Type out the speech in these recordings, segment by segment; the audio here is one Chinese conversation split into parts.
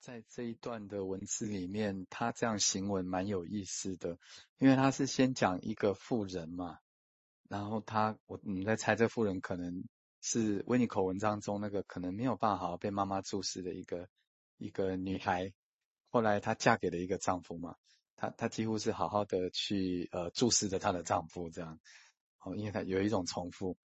在这一段的文字里面，他这样行文蛮有意思的，因为他是先讲一个妇人嘛，然后他我我们在猜这妇人可能是维尼口文章中那个可能没有办法好好被妈妈注视的一个一个女孩，后来她嫁给了一个丈夫嘛，她她几乎是好好的去呃注视着她的丈夫这样，哦，因为她有一种重复。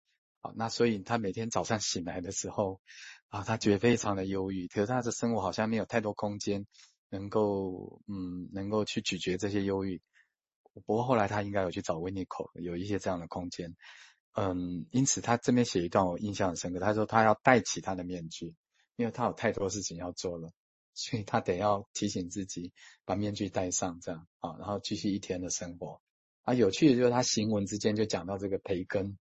那所以他每天早上醒来的时候，啊，他觉得非常的忧郁。可是他的生活好像没有太多空间，能够嗯，能够去咀嚼这些忧郁。不过后来他应该有去找维尼口，有一些这样的空间。嗯，因此他这边写一段我印象很深刻。他说他要戴起他的面具，因为他有太多事情要做了，所以他得要提醒自己把面具戴上，这样啊，然后继续一天的生活。啊，有趣的就是他行文之间就讲到这个培根。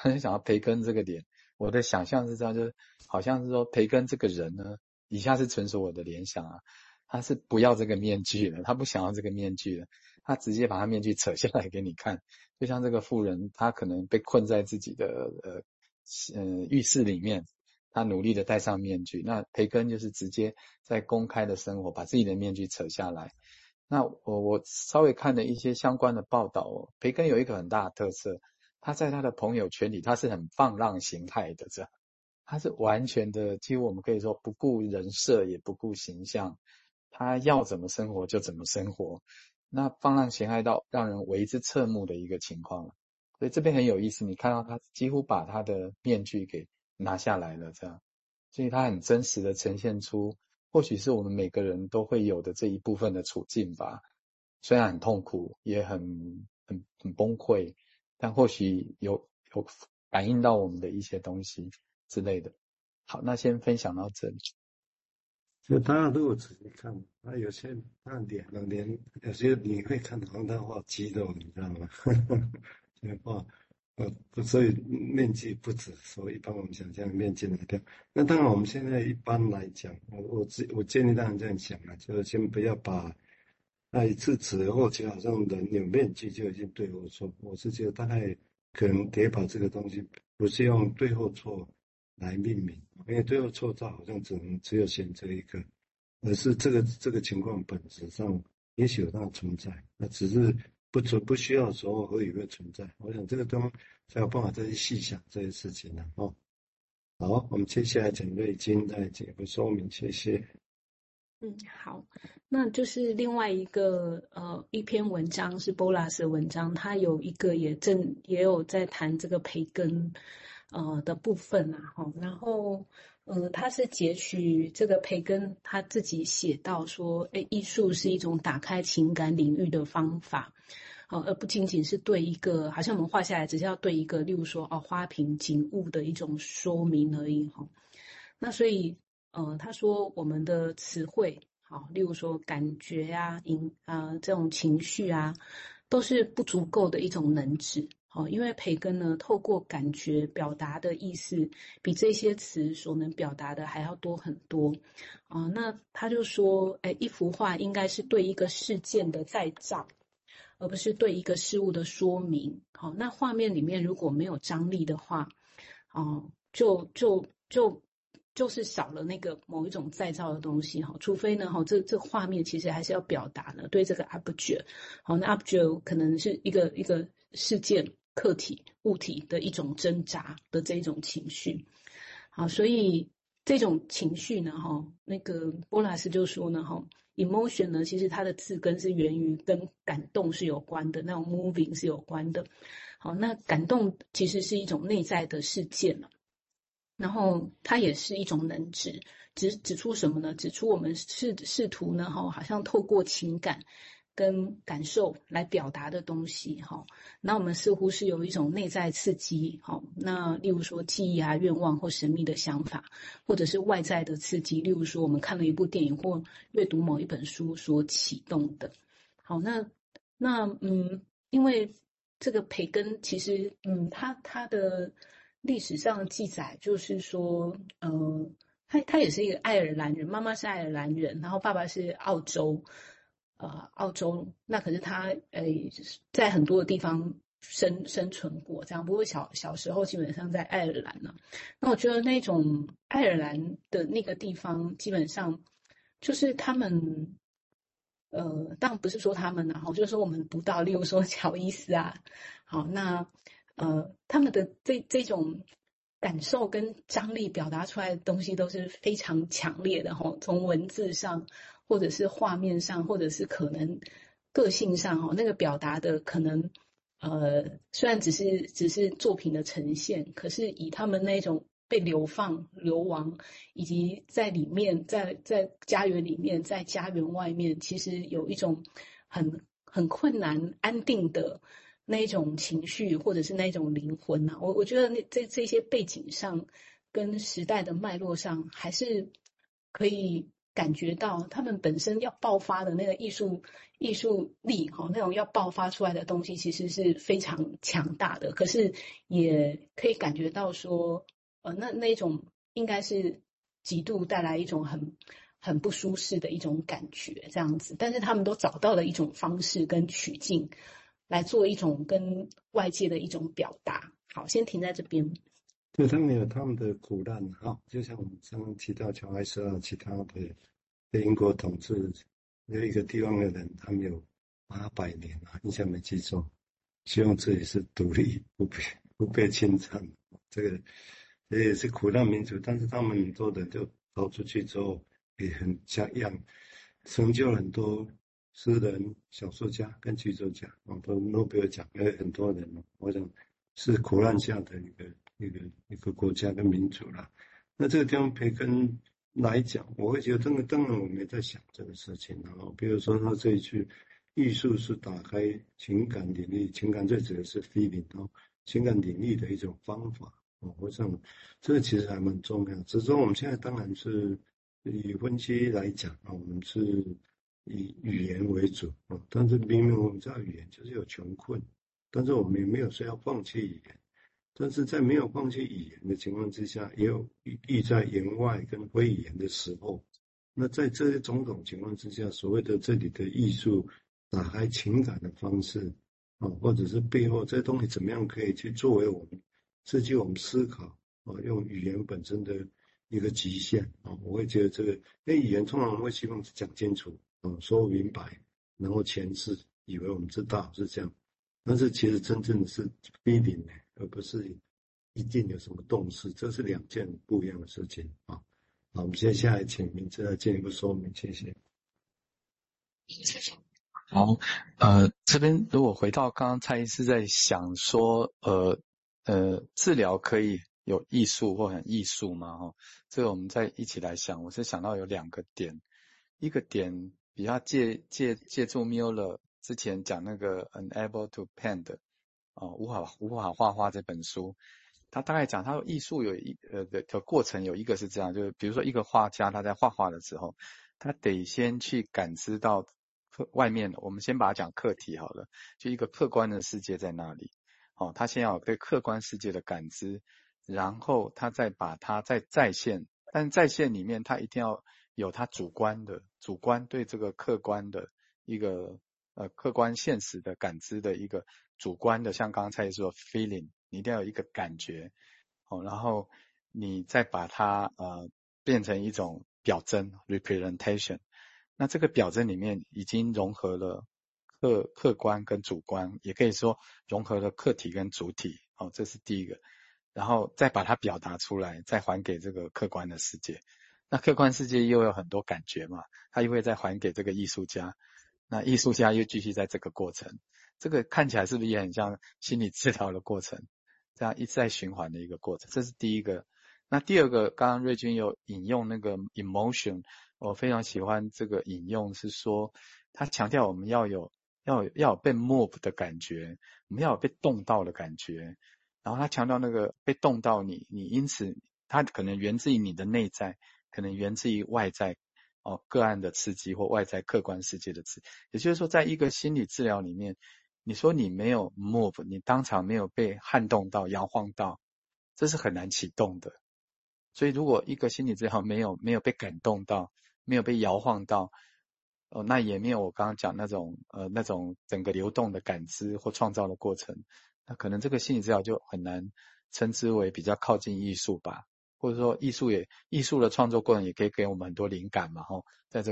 很想要培根这个点，我的想象是这样，就是好像是说培根这个人呢，以下是纯属我的联想啊，他是不要这个面具了，他不想要这个面具了，他直接把他面具扯下来给你看，就像这个妇人，她可能被困在自己的呃呃浴室里面，他努力的戴上面具，那培根就是直接在公开的生活把自己的面具扯下来，那我我稍微看了一些相关的报道哦，培根有一个很大的特色。他在他的朋友圈里，他是很放浪形骸的，这样，他是完全的，几乎我们可以说不顾人设，也不顾形象，他要怎么生活就怎么生活，那放浪形骸到让人为之侧目的一个情况了。所以这边很有意思，你看到他几乎把他的面具给拿下来了，这样，所以他很真实的呈现出，或许是我们每个人都会有的这一部分的处境吧，虽然很痛苦，也很很很崩溃。但或许有有反映到我们的一些东西之类的。好，那先分享到这里。就大家如果仔细看，那有些他脸的脸，有些你会看到他画肌肉，你知道吗？这个画呃，所以面积不止所以一般我们想象面积来掉。那当然我们现在一般来讲，我我我建议大家这样想啊，就是先不要把。那一次词或者好像人有面具就已经对或错，我是觉得大概可能得把这个东西不是用对或错来命名，因为对或错它好像只能只有选择一个，而是这个这个情况本质上也许有它存在，那只是不存不需要说何以会存在。我想这个东西才有办法再去细想这些事情呢。哦，好，我们接下来请瑞金再解个说明，谢谢。嗯，好，那就是另外一个呃一篇文章是 Bolas 的文章，他有一个也正也有在谈这个培根呃的部分啊，哈，然后呃他是截取这个培根他自己写到说，诶，艺术是一种打开情感领域的方法，呃，而不仅仅是对一个好像我们画下来只是要对一个，例如说哦花瓶景物的一种说明而已，哈，那所以。呃，他说我们的词汇，好，例如说感觉呀、影啊这种情绪啊，都是不足够的一种能指，好，因为培根呢，透过感觉表达的意思，比这些词所能表达的还要多很多，啊，那他就说，哎，一幅画应该是对一个事件的再造，而不是对一个事物的说明，好，那画面里面如果没有张力的话，哦，就就就。就是少了那个某一种再造的东西哈，除非呢哈，这这画面其实还是要表达呢，对这个 object，好，那 object 可能是一个一个事件、客体、物体的一种挣扎的这种情绪，好，所以这种情绪呢哈，那个波拉斯就说呢哈，emotion 呢其实它的字根是源于跟感动是有关的，那种 moving 是有关的，好，那感动其实是一种内在的事件了。然后它也是一种能指，指指出什么呢？指出我们试试图呢，哈，好像透过情感跟感受来表达的东西，哈。那我们似乎是有一种内在刺激，哈。那例如说记忆啊、愿望或神秘的想法，或者是外在的刺激，例如说我们看了一部电影或阅读某一本书所启动的。好，那那嗯，因为这个培根其实嗯，他他的。历史上记载就是说，呃，他他也是一个爱尔兰人，妈妈是爱尔兰人，然后爸爸是澳洲，呃，澳洲。那可是他，呃，在很多的地方生生存过，这样。不过小小时候基本上在爱尔兰呢。那我觉得那种爱尔兰的那个地方，基本上，就是他们，呃，当然不是说他们然后就是说我们读到，例如说乔伊斯啊，好，那呃，他们的这这种感受跟张力表达出来的东西都是非常强烈的哈，从文字上，或者是画面上，或者是可能个性上哈，那个表达的可能。呃，虽然只是只是作品的呈现，可是以他们那种被流放、流亡，以及在里面，在在家园里面，在家园外面，其实有一种很很困难、安定的那一种情绪，或者是那种灵魂呐、我我觉得那这这些背景上，跟时代的脉络上，还是可以。感觉到他们本身要爆发的那个艺术艺术力，哈，那种要爆发出来的东西，其实是非常强大的。可是也可以感觉到说，呃，那那种应该是极度带来一种很很不舒适的一种感觉，这样子。但是他们都找到了一种方式跟曲径，来做一种跟外界的一种表达。好，先停在这边。对，他们有他们的苦难，哈，就像我们刚刚提到乔埃斯啊，其他的被英国统治有一个地方的人，他们有八百年啊，印象没记错，希望自己是独立，不被不被侵占，这个这也是苦难民族，但是他们很多人就逃出去之后，也很像样，成就很多诗人、小说家跟剧作家，啊，都诺贝尔奖也有很多人，我想是苦难下的一个。一个一个国家跟民族了，那这个地方培根来讲，我会觉得，真的，当然我们也在想这个事情。然后，比如说他这一句，艺术是打开情感领域，情感最指的是 feeling 哦，情感领域的一种方法。我想这个其实还蛮重要。只是说我们现在当然是以分析来讲啊，我们是以语言为主啊，但是明明我们知道语言就是有穷困，但是我们也没有说要放弃语言。但是在没有放弃语言的情况之下，也有意在言外跟非语言的时候。那在这些种种情况之下，所谓的这里的艺术打开情感的方式啊，或者是背后这些东西怎么样可以去作为我们刺激我们思考啊，用语言本身的一个极限啊，我会觉得这个，因为语言通常我会希望讲清楚啊，说明白，然后诠释，以为我们知道是这样，但是其实真正的是 feeling 呢。而不是一定有什么动势，这是两件不一样的事情啊。好，我们接下来请明志来进一步说明，谢谢。好，呃，这边如果回到刚刚蔡医师在想说，呃呃，治疗可以有艺术或很艺术吗？哈，这个我们再一起来想。我是想到有两个点，一个点比较借借借助 Mueller 之前讲那个 unable to paint。哦，无法无法画画这本书，他大概讲，他艺术有一呃的的过程有一个是这样，就是比如说一个画家他在画画的时候，他得先去感知到客外面，我们先把它讲客体好了，就一个客观的世界在那里，哦，他先要有对客观世界的感知，然后他再把它再再现，但在线里面他一定要有他主观的主观对这个客观的一个呃客观现实的感知的一个。主观的，像刚才说 feeling，你一定要有一个感觉，哦，然后你再把它呃变成一种表征 representation，那这个表征里面已经融合了客客观跟主观，也可以说融合了客体跟主体，哦，这是第一个，然后再把它表达出来，再还给这个客观的世界，那客观世界又有很多感觉嘛，它又会再还给这个艺术家，那艺术家又继续在这个过程。这个看起来是不是也很像心理治疗的过程？这样一直在循环的一个过程，这是第一个。那第二个，刚刚瑞君有引用那个 emotion，我非常喜欢这个引用，是说他强调我们要有要有要有被 move 的感觉，我们要有被动到的感觉。然后他强调那个被动到你，你因此他可能源自于你的内在，可能源自于外在。哦，个案的刺激或外在客观世界的刺激，也就是说，在一个心理治疗里面。你说你没有 move，你当场没有被撼动到、摇晃到，这是很难启动的。所以，如果一个心理治疗没有没有被感动到，没有被摇晃到，哦，那也没有我刚刚讲那种呃那种整个流动的感知或创造的过程，那可能这个心理治疗就很难称之为比较靠近艺术吧。或者说艺术也艺术的创作过程也可以给我们很多灵感嘛，吼，在这个